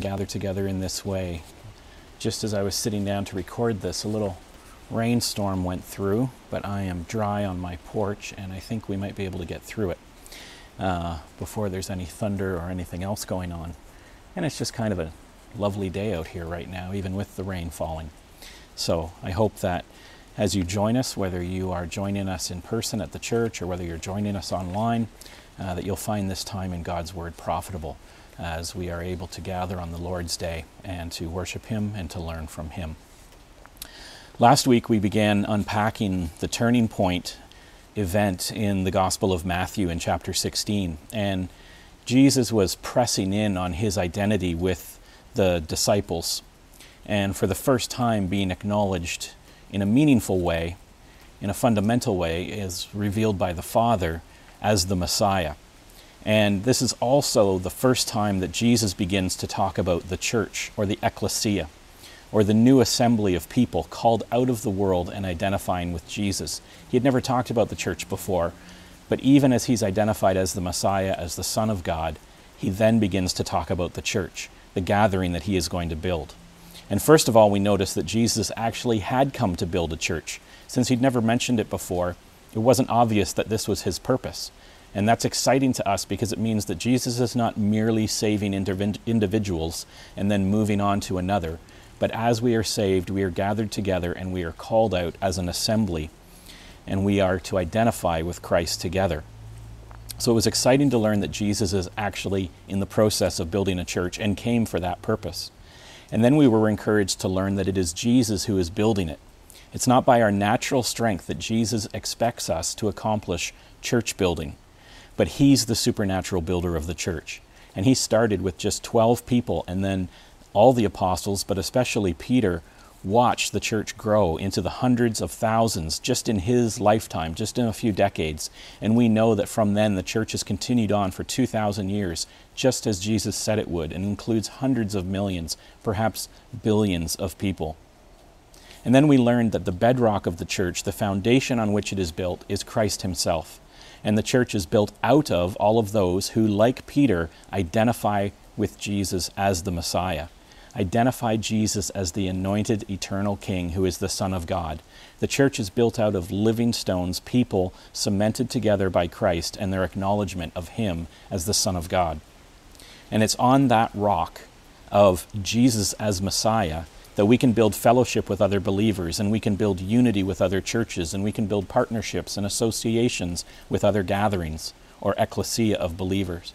gather together in this way. Just as I was sitting down to record this, a little rainstorm went through, but I am dry on my porch and I think we might be able to get through it uh, before there's any thunder or anything else going on. And it's just kind of a lovely day out here right now, even with the rain falling. So I hope that as you join us, whether you are joining us in person at the church or whether you're joining us online, uh, that you'll find this time in God's Word profitable as we are able to gather on the Lord's Day and to worship Him and to learn from Him. Last week we began unpacking the turning point event in the Gospel of Matthew in chapter 16. And Jesus was pressing in on his identity with the disciples, and for the first time being acknowledged in a meaningful way, in a fundamental way, is revealed by the Father as the Messiah. And this is also the first time that Jesus begins to talk about the church or the ecclesia or the new assembly of people called out of the world and identifying with Jesus. He had never talked about the church before, but even as he's identified as the Messiah, as the Son of God, he then begins to talk about the church, the gathering that he is going to build. And first of all, we notice that Jesus actually had come to build a church. Since he'd never mentioned it before, it wasn't obvious that this was his purpose. And that's exciting to us because it means that Jesus is not merely saving individuals and then moving on to another, but as we are saved, we are gathered together and we are called out as an assembly, and we are to identify with Christ together. So it was exciting to learn that Jesus is actually in the process of building a church and came for that purpose. And then we were encouraged to learn that it is Jesus who is building it. It's not by our natural strength that Jesus expects us to accomplish church building, but He's the supernatural builder of the church. And He started with just 12 people and then all the apostles, but especially Peter, watched the church grow into the hundreds of thousands just in his lifetime, just in a few decades. And we know that from then the church has continued on for 2,000 years, just as Jesus said it would, and includes hundreds of millions, perhaps billions of people. And then we learned that the bedrock of the church, the foundation on which it is built, is Christ Himself. And the church is built out of all of those who, like Peter, identify with Jesus as the Messiah identify Jesus as the anointed eternal King who is the Son of God. The church is built out of living stones, people cemented together by Christ and their acknowledgement of Him as the Son of God. And it's on that rock of Jesus as Messiah that we can build fellowship with other believers and we can build unity with other churches and we can build partnerships and associations with other gatherings or ecclesia of believers.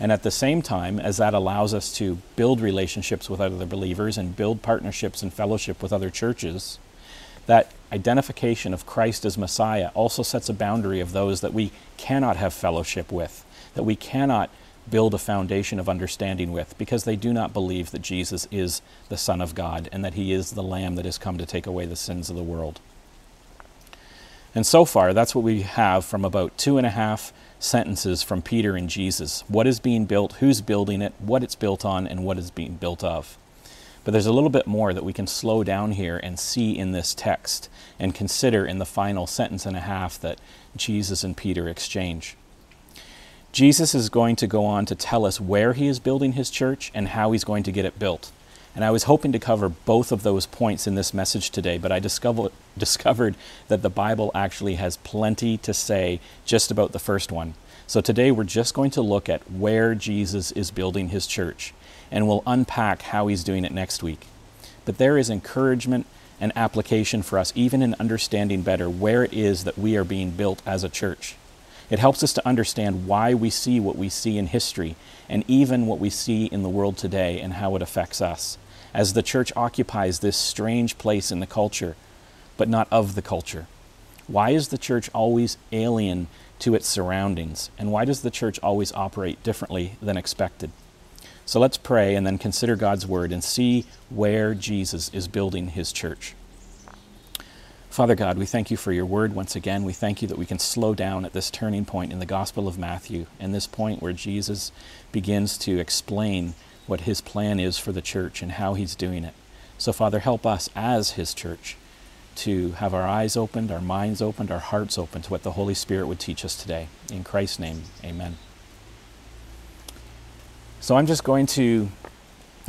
And at the same time, as that allows us to build relationships with other believers and build partnerships and fellowship with other churches, that identification of Christ as Messiah also sets a boundary of those that we cannot have fellowship with, that we cannot build a foundation of understanding with, because they do not believe that Jesus is the Son of God and that He is the Lamb that has come to take away the sins of the world. And so far, that's what we have from about two and a half sentences from Peter and Jesus. What is being built, who's building it, what it's built on, and what is being built of. But there's a little bit more that we can slow down here and see in this text and consider in the final sentence and a half that Jesus and Peter exchange. Jesus is going to go on to tell us where he is building his church and how he's going to get it built. And I was hoping to cover both of those points in this message today, but I discovered, that the Bible actually has plenty to say just about the first one. So today we're just going to look at where Jesus is building his church, and we'll unpack how he's doing it next week. But there is encouragement and application for us, even in understanding better where it is that we are being built as a church. It helps us to understand why we see what we see in history and even what we see in the world today and how it affects us as the church occupies this strange place in the culture, but not of the culture? Why is the church always alien to its surroundings? And why does the church always operate differently than expected? So let's pray and then consider God's word and see where Jesus is building his church. Father God, we thank you for your word once again. We thank you that we can slow down at this turning point in the Gospel of Matthew and this point where Jesus begins to explain what his plan is for the church and how he's doing it. So, Father, help us as his church to have our eyes opened, our minds opened, our hearts open to what the Holy Spirit would teach us today. In Christ's name, amen. So, I'm just going to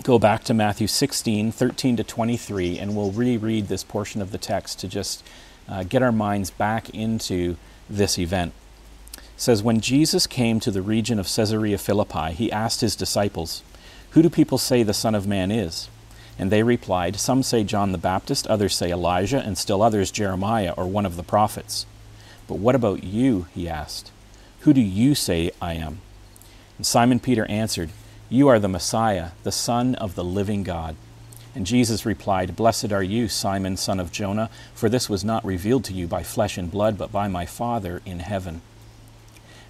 go back to Matthew 16, 13 to 23, and we'll reread this portion of the text to just uh, get our minds back into this event. It says, When Jesus came to the region of Caesarea Philippi, he asked his disciples, Who do people say the Son of Man is? And they replied, Some say John the Baptist, others say Elijah, and still others Jeremiah or one of the prophets. But what about you? he asked. Who do you say I am? And Simon Peter answered, You are the Messiah, the Son of the living God. And Jesus replied, Blessed are you, Simon, son of Jonah, for this was not revealed to you by flesh and blood, but by my Father in heaven.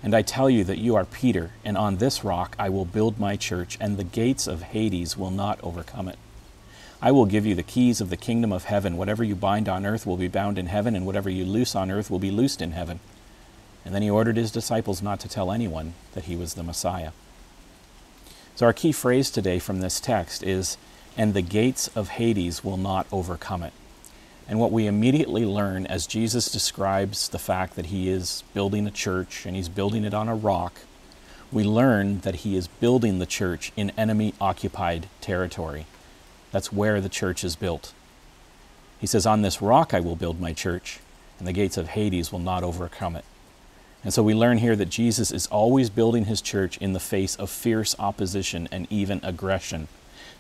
And I tell you that you are Peter, and on this rock I will build my church, and the gates of Hades will not overcome it. I will give you the keys of the kingdom of heaven. Whatever you bind on earth will be bound in heaven, and whatever you loose on earth will be loosed in heaven. And then he ordered his disciples not to tell anyone that he was the Messiah. So, our key phrase today from this text is, and the gates of Hades will not overcome it. And what we immediately learn as Jesus describes the fact that he is building a church and he's building it on a rock, we learn that he is building the church in enemy occupied territory. That's where the church is built. He says, On this rock I will build my church, and the gates of Hades will not overcome it. And so we learn here that Jesus is always building his church in the face of fierce opposition and even aggression.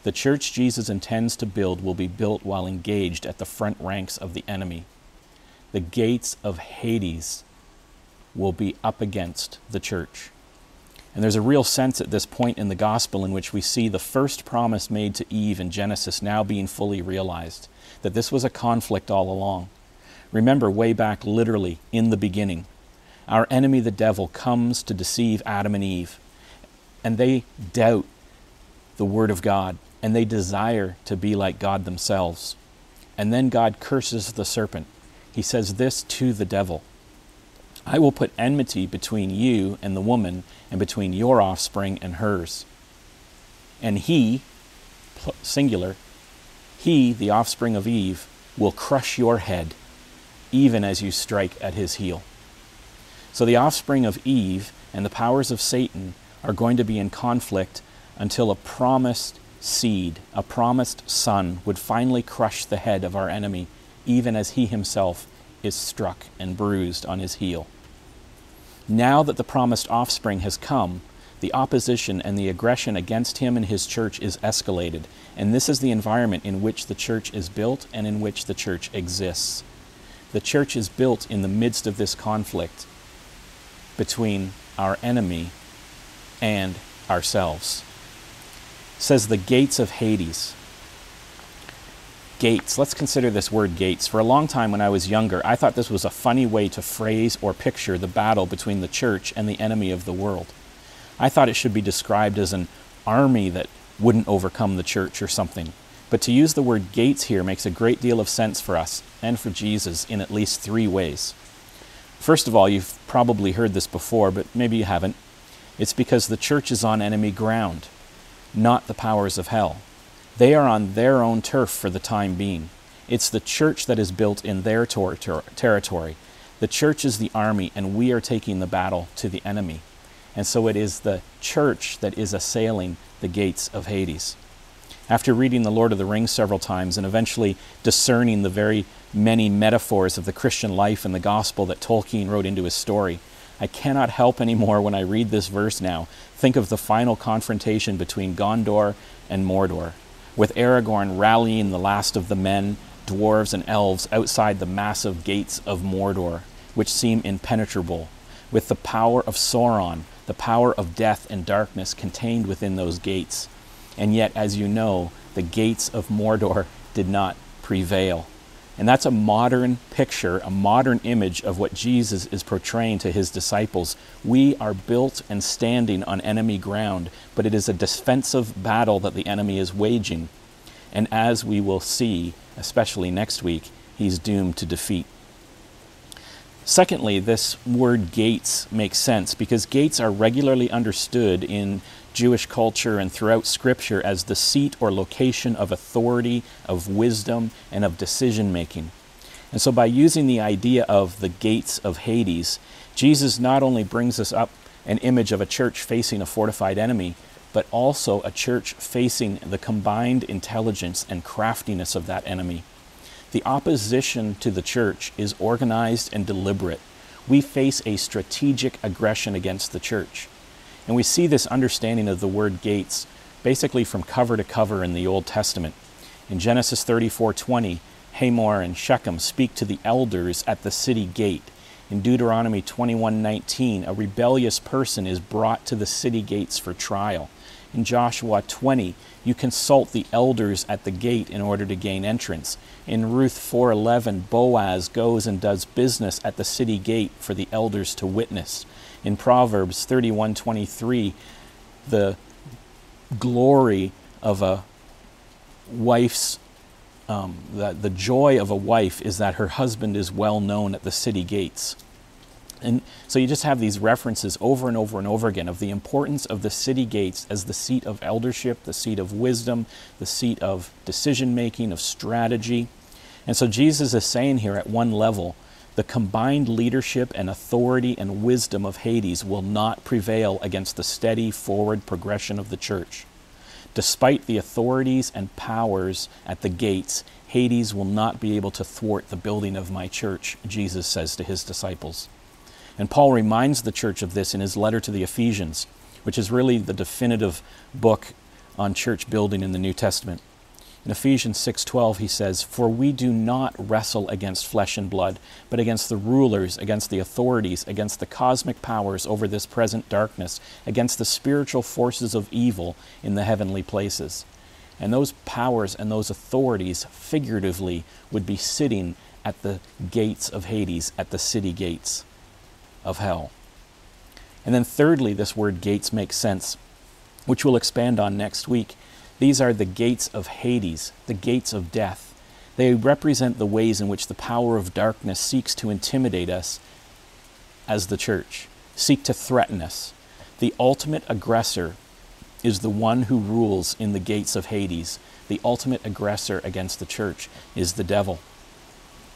The church Jesus intends to build will be built while engaged at the front ranks of the enemy. The gates of Hades will be up against the church. And there's a real sense at this point in the gospel in which we see the first promise made to Eve in Genesis now being fully realized that this was a conflict all along. Remember, way back literally in the beginning, our enemy the devil comes to deceive Adam and Eve, and they doubt the Word of God, and they desire to be like God themselves. And then God curses the serpent. He says this to the devil I will put enmity between you and the woman, and between your offspring and hers. And he, singular, he, the offspring of Eve, will crush your head, even as you strike at his heel. So the offspring of Eve and the powers of Satan are going to be in conflict until a promised seed, a promised son, would finally crush the head of our enemy, even as he himself is struck and bruised on his heel. Now that the promised offspring has come, the opposition and the aggression against him and his church is escalated. And this is the environment in which the church is built and in which the church exists. The church is built in the midst of this conflict between our enemy and ourselves. Says the gates of Hades gates. Let's consider this word gates. For a long time when I was younger, I thought this was a funny way to phrase or picture the battle between the church and the enemy of the world. I thought it should be described as an army that wouldn't overcome the church or something. But to use the word gates here makes a great deal of sense for us and for Jesus in at least three ways. First of all, you've probably heard this before, but maybe you haven't. It's because the church is on enemy ground, not the powers of hell. They are on their own turf for the time being. It's the church that is built in their ter- ter- territory. The church is the army, and we are taking the battle to the enemy. And so it is the church that is assailing the gates of Hades. After reading The Lord of the Rings several times and eventually discerning the very many metaphors of the Christian life and the gospel that Tolkien wrote into his story, I cannot help anymore when I read this verse now think of the final confrontation between Gondor and Mordor with Aragorn rallying the last of the men, dwarves, and elves outside the massive gates of Mordor, which seem impenetrable, with the power of Sauron, the power of death and darkness contained within those gates. And yet, as you know, the gates of Mordor did not prevail. And that's a modern picture, a modern image of what Jesus is portraying to his disciples. We are built and standing on enemy ground, but it is a defensive battle that the enemy is waging. And as we will see, especially next week, he's doomed to defeat. Secondly, this word gates makes sense because gates are regularly understood in Jewish culture and throughout Scripture as the seat or location of authority, of wisdom, and of decision making. And so, by using the idea of the gates of Hades, Jesus not only brings us up an image of a church facing a fortified enemy, but also a church facing the combined intelligence and craftiness of that enemy. The opposition to the church is organized and deliberate. We face a strategic aggression against the church. And we see this understanding of the word gates basically from cover to cover in the Old Testament. In Genesis 34:20, Hamor and Shechem speak to the elders at the city gate. In Deuteronomy 21:19, a rebellious person is brought to the city gates for trial. In Joshua 20, you consult the elders at the gate in order to gain entrance. In Ruth 4:11, Boaz goes and does business at the city gate for the elders to witness. In Proverbs 31:23, the glory of a wife's um, the, the joy of a wife is that her husband is well known at the city gates. And so you just have these references over and over and over again of the importance of the city gates as the seat of eldership, the seat of wisdom, the seat of decision making, of strategy. And so Jesus is saying here at one level, the combined leadership and authority and wisdom of Hades will not prevail against the steady forward progression of the church. Despite the authorities and powers at the gates, Hades will not be able to thwart the building of my church, Jesus says to his disciples. And Paul reminds the church of this in his letter to the Ephesians, which is really the definitive book on church building in the New Testament. In Ephesians 6:12 he says, "For we do not wrestle against flesh and blood, but against the rulers, against the authorities, against the cosmic powers over this present darkness, against the spiritual forces of evil in the heavenly places." And those powers and those authorities figuratively would be sitting at the gates of Hades, at the city gates of hell. And then thirdly, this word gates makes sense, which we'll expand on next week these are the gates of Hades, the gates of death. They represent the ways in which the power of darkness seeks to intimidate us as the church, seek to threaten us. The ultimate aggressor is the one who rules in the gates of Hades. The ultimate aggressor against the church is the devil.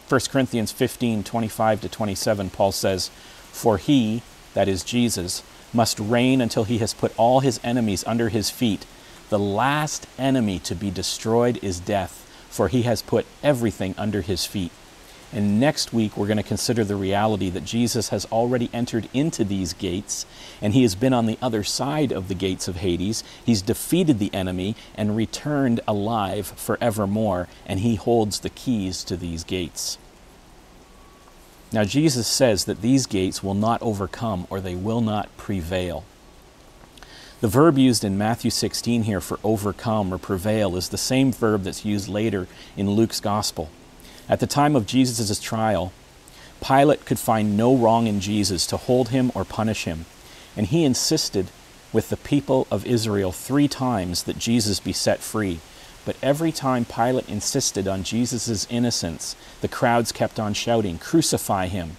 1 Corinthians 15 25 to 27, Paul says, For he, that is Jesus, must reign until he has put all his enemies under his feet. The last enemy to be destroyed is death, for he has put everything under his feet. And next week, we're going to consider the reality that Jesus has already entered into these gates, and he has been on the other side of the gates of Hades. He's defeated the enemy and returned alive forevermore, and he holds the keys to these gates. Now, Jesus says that these gates will not overcome or they will not prevail. The verb used in Matthew 16 here for overcome or prevail is the same verb that's used later in Luke's Gospel. At the time of Jesus' trial, Pilate could find no wrong in Jesus to hold him or punish him, and he insisted with the people of Israel three times that Jesus be set free. But every time Pilate insisted on Jesus' innocence, the crowds kept on shouting, Crucify him!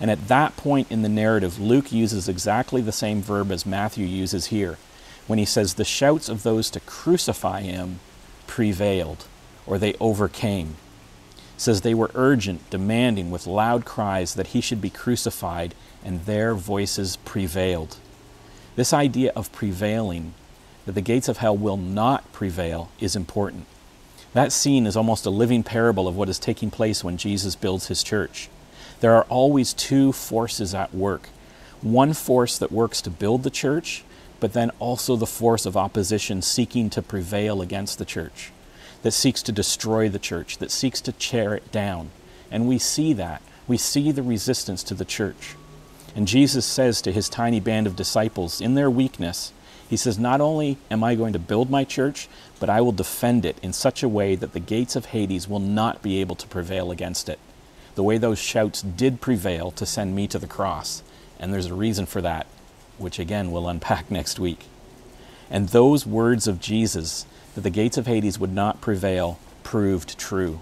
And at that point in the narrative, Luke uses exactly the same verb as Matthew uses here when he says, The shouts of those to crucify him prevailed, or they overcame. It says they were urgent, demanding with loud cries that he should be crucified, and their voices prevailed. This idea of prevailing, that the gates of hell will not prevail, is important. That scene is almost a living parable of what is taking place when Jesus builds his church. There are always two forces at work one force that works to build the church, but then also the force of opposition seeking to prevail against the church, that seeks to destroy the church, that seeks to tear it down. And we see that. We see the resistance to the church. And Jesus says to his tiny band of disciples, in their weakness, He says, Not only am I going to build my church, but I will defend it in such a way that the gates of Hades will not be able to prevail against it the way those shouts did prevail to send me to the cross. And there's a reason for that, which again we'll unpack next week. And those words of Jesus, that the gates of Hades would not prevail, proved true.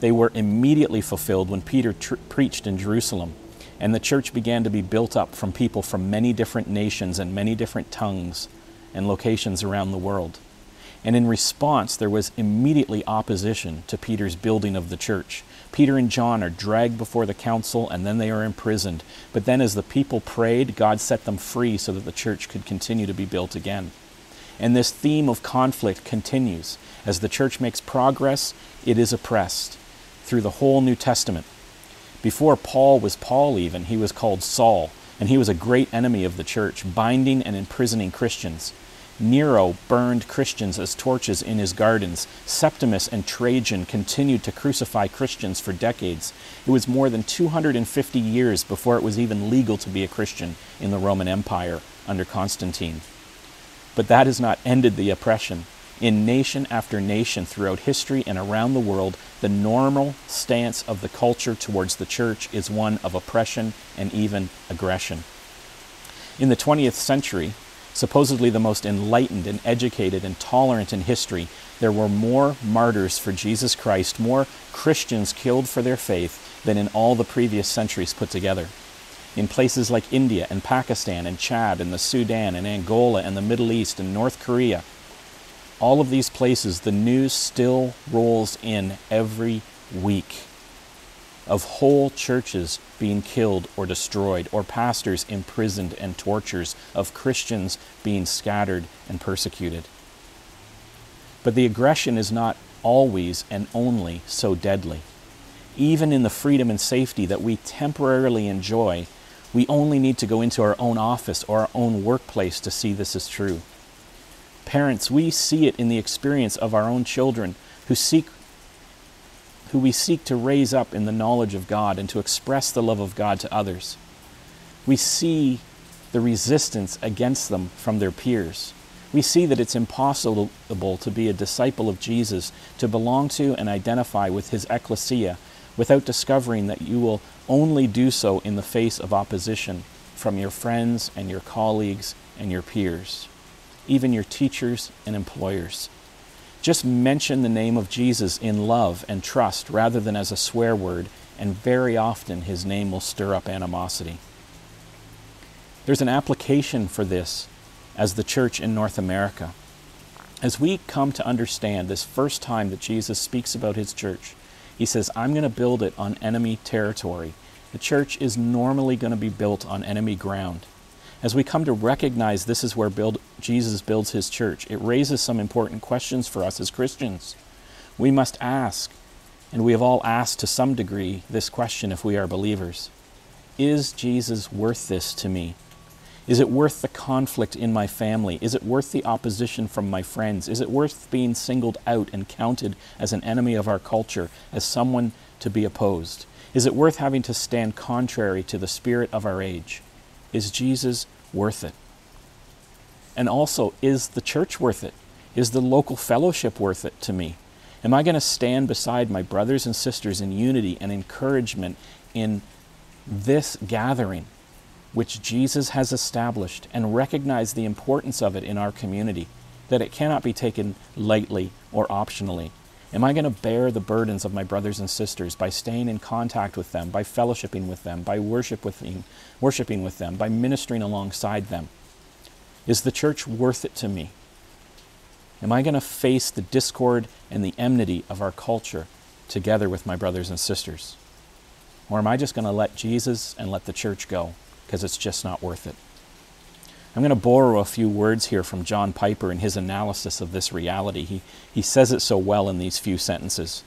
They were immediately fulfilled when Peter tr- preached in Jerusalem, and the church began to be built up from people from many different nations and many different tongues and locations around the world. And in response, there was immediately opposition to Peter's building of the church. Peter and John are dragged before the council and then they are imprisoned. But then, as the people prayed, God set them free so that the church could continue to be built again. And this theme of conflict continues. As the church makes progress, it is oppressed through the whole New Testament. Before Paul was Paul, even, he was called Saul, and he was a great enemy of the church, binding and imprisoning Christians. Nero burned Christians as torches in his gardens. Septimus and Trajan continued to crucify Christians for decades. It was more than 250 years before it was even legal to be a Christian in the Roman Empire under Constantine. But that has not ended the oppression. In nation after nation throughout history and around the world, the normal stance of the culture towards the church is one of oppression and even aggression. In the 20th century, supposedly the most enlightened and educated and tolerant in history, there were more martyrs for Jesus Christ, more Christians killed for their faith than in all the previous centuries put together. In places like India and Pakistan and Chad and the Sudan and Angola and the Middle East and North Korea, all of these places, the news still rolls in every week of whole churches being killed or destroyed, or pastors imprisoned and tortures, of Christians being scattered and persecuted. But the aggression is not always and only so deadly. Even in the freedom and safety that we temporarily enjoy, we only need to go into our own office or our own workplace to see this is true. Parents, we see it in the experience of our own children who seek who we seek to raise up in the knowledge of God and to express the love of God to others. We see the resistance against them from their peers. We see that it's impossible to be a disciple of Jesus, to belong to and identify with his ecclesia, without discovering that you will only do so in the face of opposition from your friends and your colleagues and your peers, even your teachers and employers. Just mention the name of Jesus in love and trust rather than as a swear word, and very often his name will stir up animosity. There's an application for this as the church in North America. As we come to understand this first time that Jesus speaks about his church, he says, I'm going to build it on enemy territory. The church is normally going to be built on enemy ground. As we come to recognize this is where build, Jesus builds his church, it raises some important questions for us as Christians. We must ask, and we have all asked to some degree this question if we are believers Is Jesus worth this to me? Is it worth the conflict in my family? Is it worth the opposition from my friends? Is it worth being singled out and counted as an enemy of our culture, as someone to be opposed? Is it worth having to stand contrary to the spirit of our age? Is Jesus worth it? And also, is the church worth it? Is the local fellowship worth it to me? Am I going to stand beside my brothers and sisters in unity and encouragement in this gathering, which Jesus has established, and recognize the importance of it in our community, that it cannot be taken lightly or optionally? Am I going to bear the burdens of my brothers and sisters by staying in contact with them, by fellowshipping with them, by worship with them, worshiping with them, by ministering alongside them? Is the church worth it to me? Am I going to face the discord and the enmity of our culture together with my brothers and sisters? Or am I just going to let Jesus and let the church go because it's just not worth it? I'm going to borrow a few words here from John Piper in his analysis of this reality. He, he says it so well in these few sentences.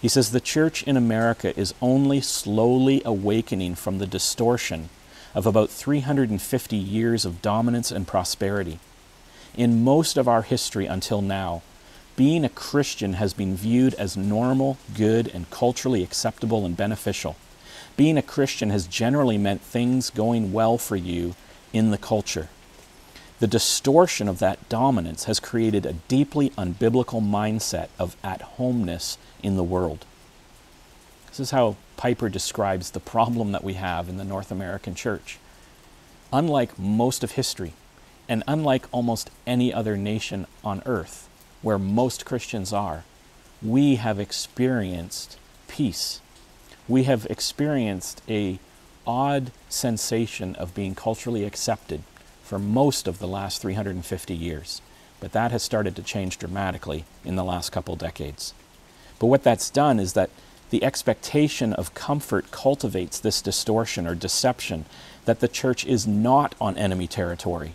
He says, The church in America is only slowly awakening from the distortion of about 350 years of dominance and prosperity. In most of our history until now, being a Christian has been viewed as normal, good, and culturally acceptable and beneficial. Being a Christian has generally meant things going well for you in the culture. The distortion of that dominance has created a deeply unbiblical mindset of at homeness in the world. This is how Piper describes the problem that we have in the North American church. Unlike most of history, and unlike almost any other nation on earth where most Christians are, we have experienced peace. We have experienced a odd sensation of being culturally accepted for most of the last 350 years. But that has started to change dramatically in the last couple decades. But what that's done is that the expectation of comfort cultivates this distortion or deception that the church is not on enemy territory.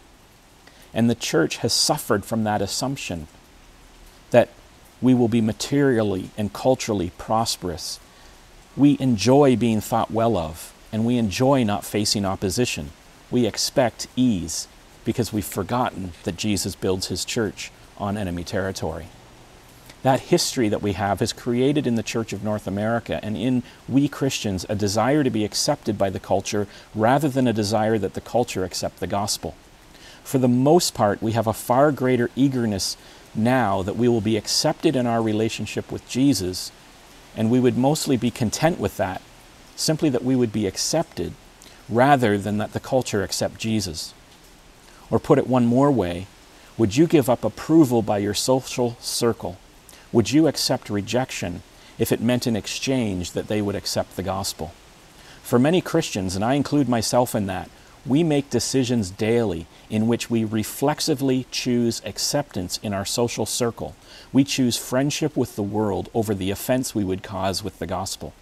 And the church has suffered from that assumption that we will be materially and culturally prosperous. We enjoy being thought well of, and we enjoy not facing opposition. We expect ease because we've forgotten that Jesus builds his church on enemy territory. That history that we have has created in the Church of North America and in we Christians a desire to be accepted by the culture rather than a desire that the culture accept the gospel. For the most part, we have a far greater eagerness now that we will be accepted in our relationship with Jesus, and we would mostly be content with that, simply that we would be accepted rather than that the culture accept Jesus. Or put it one more way, would you give up approval by your social circle? Would you accept rejection if it meant in exchange that they would accept the gospel? For many Christians, and I include myself in that, we make decisions daily in which we reflexively choose acceptance in our social circle. We choose friendship with the world over the offense we would cause with the gospel.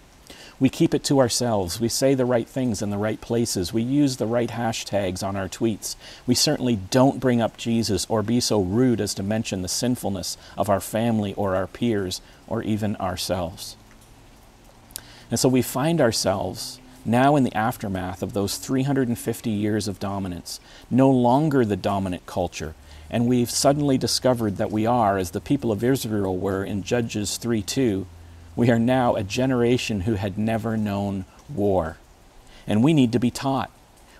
We keep it to ourselves. We say the right things in the right places. We use the right hashtags on our tweets. We certainly don't bring up Jesus or be so rude as to mention the sinfulness of our family or our peers or even ourselves. And so we find ourselves now in the aftermath of those 350 years of dominance, no longer the dominant culture. And we've suddenly discovered that we are, as the people of Israel were in Judges 3 2, we are now a generation who had never known war. And we need to be taught.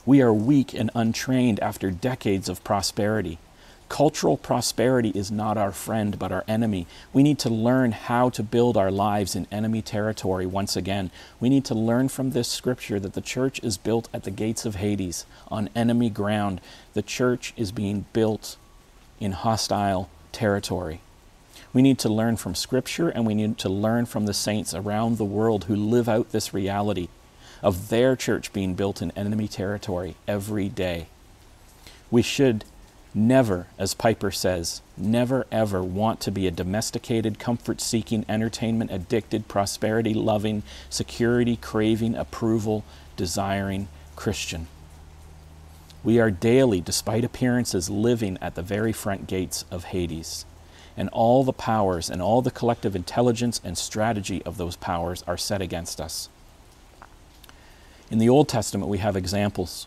We are weak and untrained after decades of prosperity. Cultural prosperity is not our friend, but our enemy. We need to learn how to build our lives in enemy territory once again. We need to learn from this scripture that the church is built at the gates of Hades, on enemy ground. The church is being built in hostile territory. We need to learn from scripture and we need to learn from the saints around the world who live out this reality of their church being built in enemy territory every day. We should never, as Piper says, never ever want to be a domesticated, comfort seeking, entertainment addicted, prosperity loving, security craving, approval desiring Christian. We are daily, despite appearances, living at the very front gates of Hades. And all the powers and all the collective intelligence and strategy of those powers are set against us. In the Old Testament, we have examples.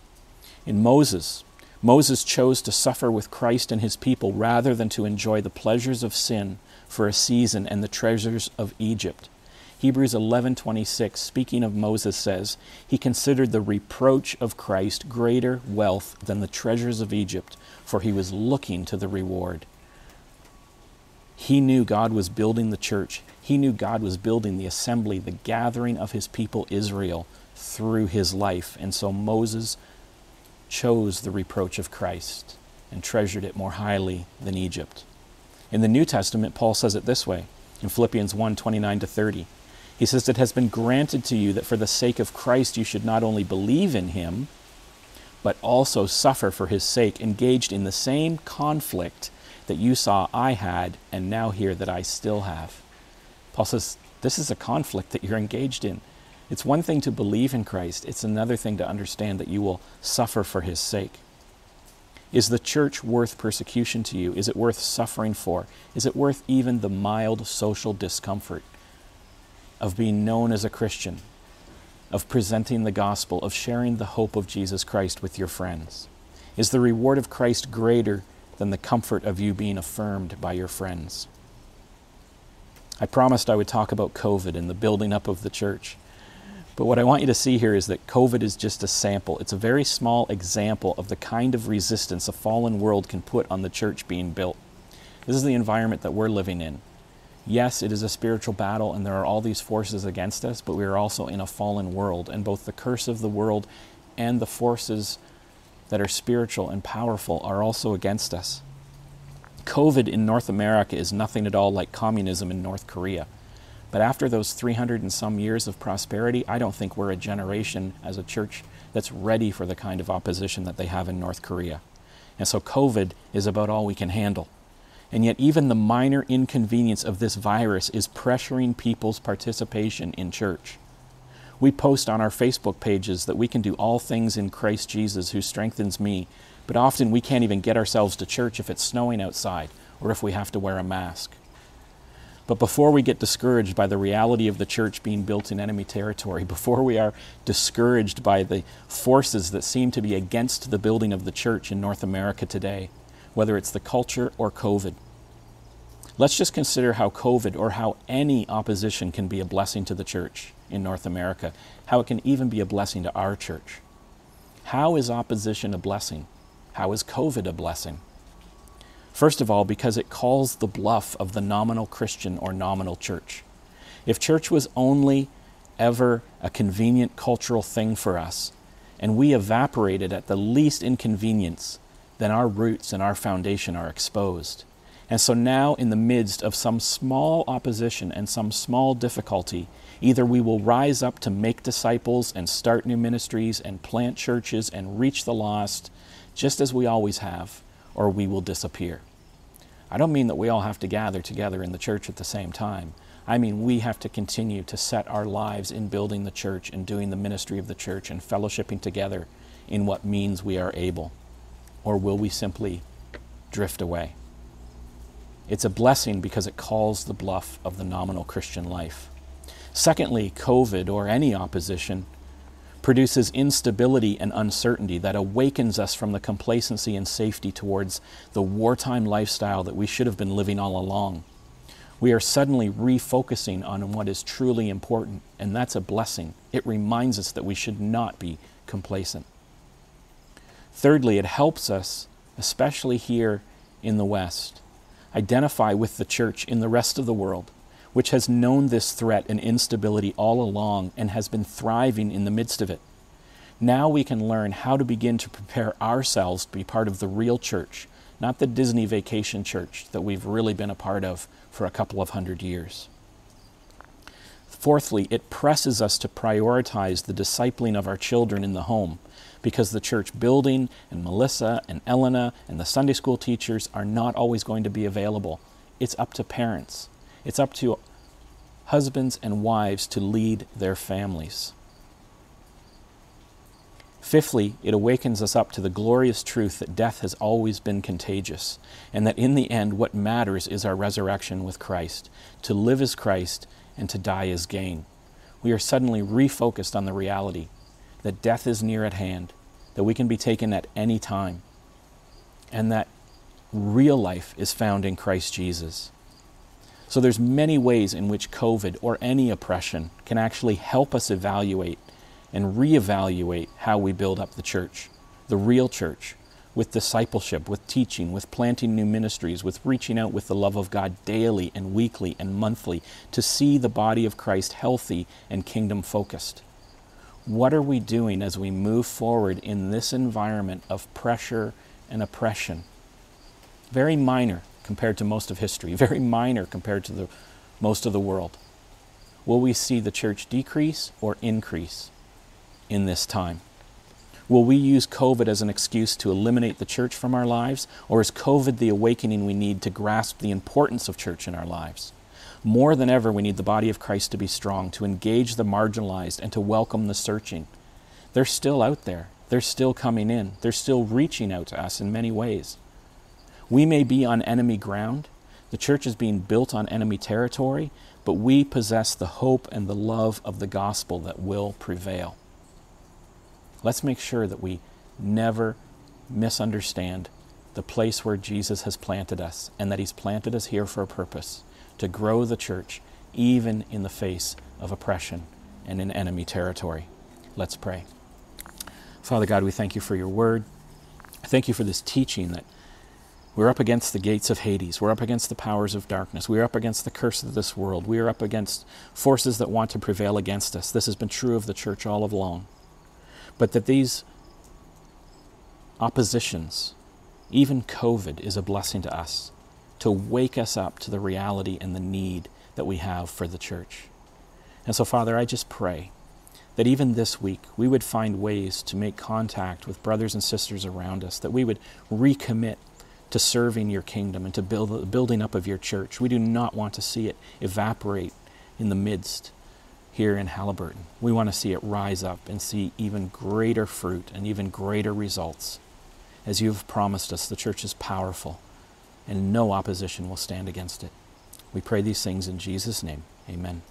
In Moses, Moses chose to suffer with Christ and his people rather than to enjoy the pleasures of sin for a season and the treasures of Egypt. Hebrews 11:26 speaking of Moses says, he considered the reproach of Christ greater wealth than the treasures of Egypt, for he was looking to the reward. He knew God was building the church. He knew God was building the assembly, the gathering of his people Israel through his life. And so Moses chose the reproach of Christ and treasured it more highly than Egypt. In the New Testament, Paul says it this way in Philippians 1 29 to 30. He says, It has been granted to you that for the sake of Christ you should not only believe in him, but also suffer for his sake, engaged in the same conflict that you saw I had and now hear that I still have. Paul says, This is a conflict that you're engaged in. It's one thing to believe in Christ, it's another thing to understand that you will suffer for his sake. Is the church worth persecution to you? Is it worth suffering for? Is it worth even the mild social discomfort of being known as a Christian, of presenting the gospel, of sharing the hope of Jesus Christ with your friends? Is the reward of Christ greater than the comfort of you being affirmed by your friends? I promised I would talk about COVID and the building up of the church. But what I want you to see here is that COVID is just a sample. It's a very small example of the kind of resistance a fallen world can put on the church being built. This is the environment that we're living in. Yes, it is a spiritual battle and there are all these forces against us, but we are also in a fallen world, and both the curse of the world and the forces that are spiritual and powerful are also against us. COVID in North America is nothing at all like communism in North Korea. But after those 300 and some years of prosperity, I don't think we're a generation as a church that's ready for the kind of opposition that they have in North Korea. And so COVID is about all we can handle. And yet, even the minor inconvenience of this virus is pressuring people's participation in church. We post on our Facebook pages that we can do all things in Christ Jesus who strengthens me, but often we can't even get ourselves to church if it's snowing outside or if we have to wear a mask. But before we get discouraged by the reality of the church being built in enemy territory, before we are discouraged by the forces that seem to be against the building of the church in North America today, whether it's the culture or COVID, let's just consider how COVID or how any opposition can be a blessing to the church in North America, how it can even be a blessing to our church. How is opposition a blessing? How is COVID a blessing? First of all, because it calls the bluff of the nominal Christian or nominal church. If church was only ever a convenient cultural thing for us, and we evaporated at the least inconvenience, then our roots and our foundation are exposed. And so now, in the midst of some small opposition and some small difficulty, either we will rise up to make disciples and start new ministries and plant churches and reach the lost, just as we always have, or we will disappear. I don't mean that we all have to gather together in the church at the same time. I mean, we have to continue to set our lives in building the church and doing the ministry of the church and fellowshipping together in what means we are able. Or will we simply drift away? It's a blessing because it calls the bluff of the nominal Christian life. Secondly, COVID or any opposition produces instability and uncertainty that awakens us from the complacency and safety towards the wartime lifestyle that we should have been living all along. We are suddenly refocusing on what is truly important, and that's a blessing. It reminds us that we should not be complacent. Thirdly, it helps us, especially here in the West, identify with the church in the rest of the world which has known this threat and instability all along and has been thriving in the midst of it. Now we can learn how to begin to prepare ourselves to be part of the real church, not the Disney vacation church that we've really been a part of for a couple of hundred years. Fourthly, it presses us to prioritize the discipling of our children in the home because the church building and Melissa and Elena and the Sunday school teachers are not always going to be available. It's up to parents. It's up to husbands and wives to lead their families. Fifthly, it awakens us up to the glorious truth that death has always been contagious, and that in the end, what matters is our resurrection with Christ. To live as Christ and to die as gain. We are suddenly refocused on the reality that death is near at hand, that we can be taken at any time, and that real life is found in Christ Jesus. So there's many ways in which COVID or any oppression can actually help us evaluate and reevaluate how we build up the church, the real church, with discipleship, with teaching, with planting new ministries, with reaching out with the love of God daily and weekly and monthly to see the body of Christ healthy and kingdom focused. What are we doing as we move forward in this environment of pressure and oppression? Very minor, compared to most of history, very minor compared to the most of the world. Will we see the church decrease or increase in this time? Will we use COVID as an excuse to eliminate the church from our lives, or is COVID the awakening we need to grasp the importance of church in our lives? More than ever, we need the body of Christ to be strong, to engage the marginalized, and to welcome the searching. They're still out there. They're still coming in. They're still reaching out to us in many ways. We may be on enemy ground, the church is being built on enemy territory, but we possess the hope and the love of the gospel that will prevail. Let's make sure that we never misunderstand the place where Jesus has planted us and that He's planted us here for a purpose to grow the church even in the face of oppression and in enemy territory. Let's pray. Father God, we thank you for your word. Thank you for this teaching that we're up against the gates of Hades. We're up against the powers of darkness. We're up against the curse of this world. We are up against forces that want to prevail against us. This has been true of the church all along. But that these oppositions, even COVID, is a blessing to us to wake us up to the reality and the need that we have for the church. And so, Father, I just pray that even this week we would find ways to make contact with brothers and sisters around us, that we would recommit to serving your kingdom and to build the building up of your church. We do not want to see it evaporate in the midst here in Haliburton. We want to see it rise up and see even greater fruit and even greater results. as you've promised us, the church is powerful, and no opposition will stand against it. We pray these things in Jesus' name. Amen.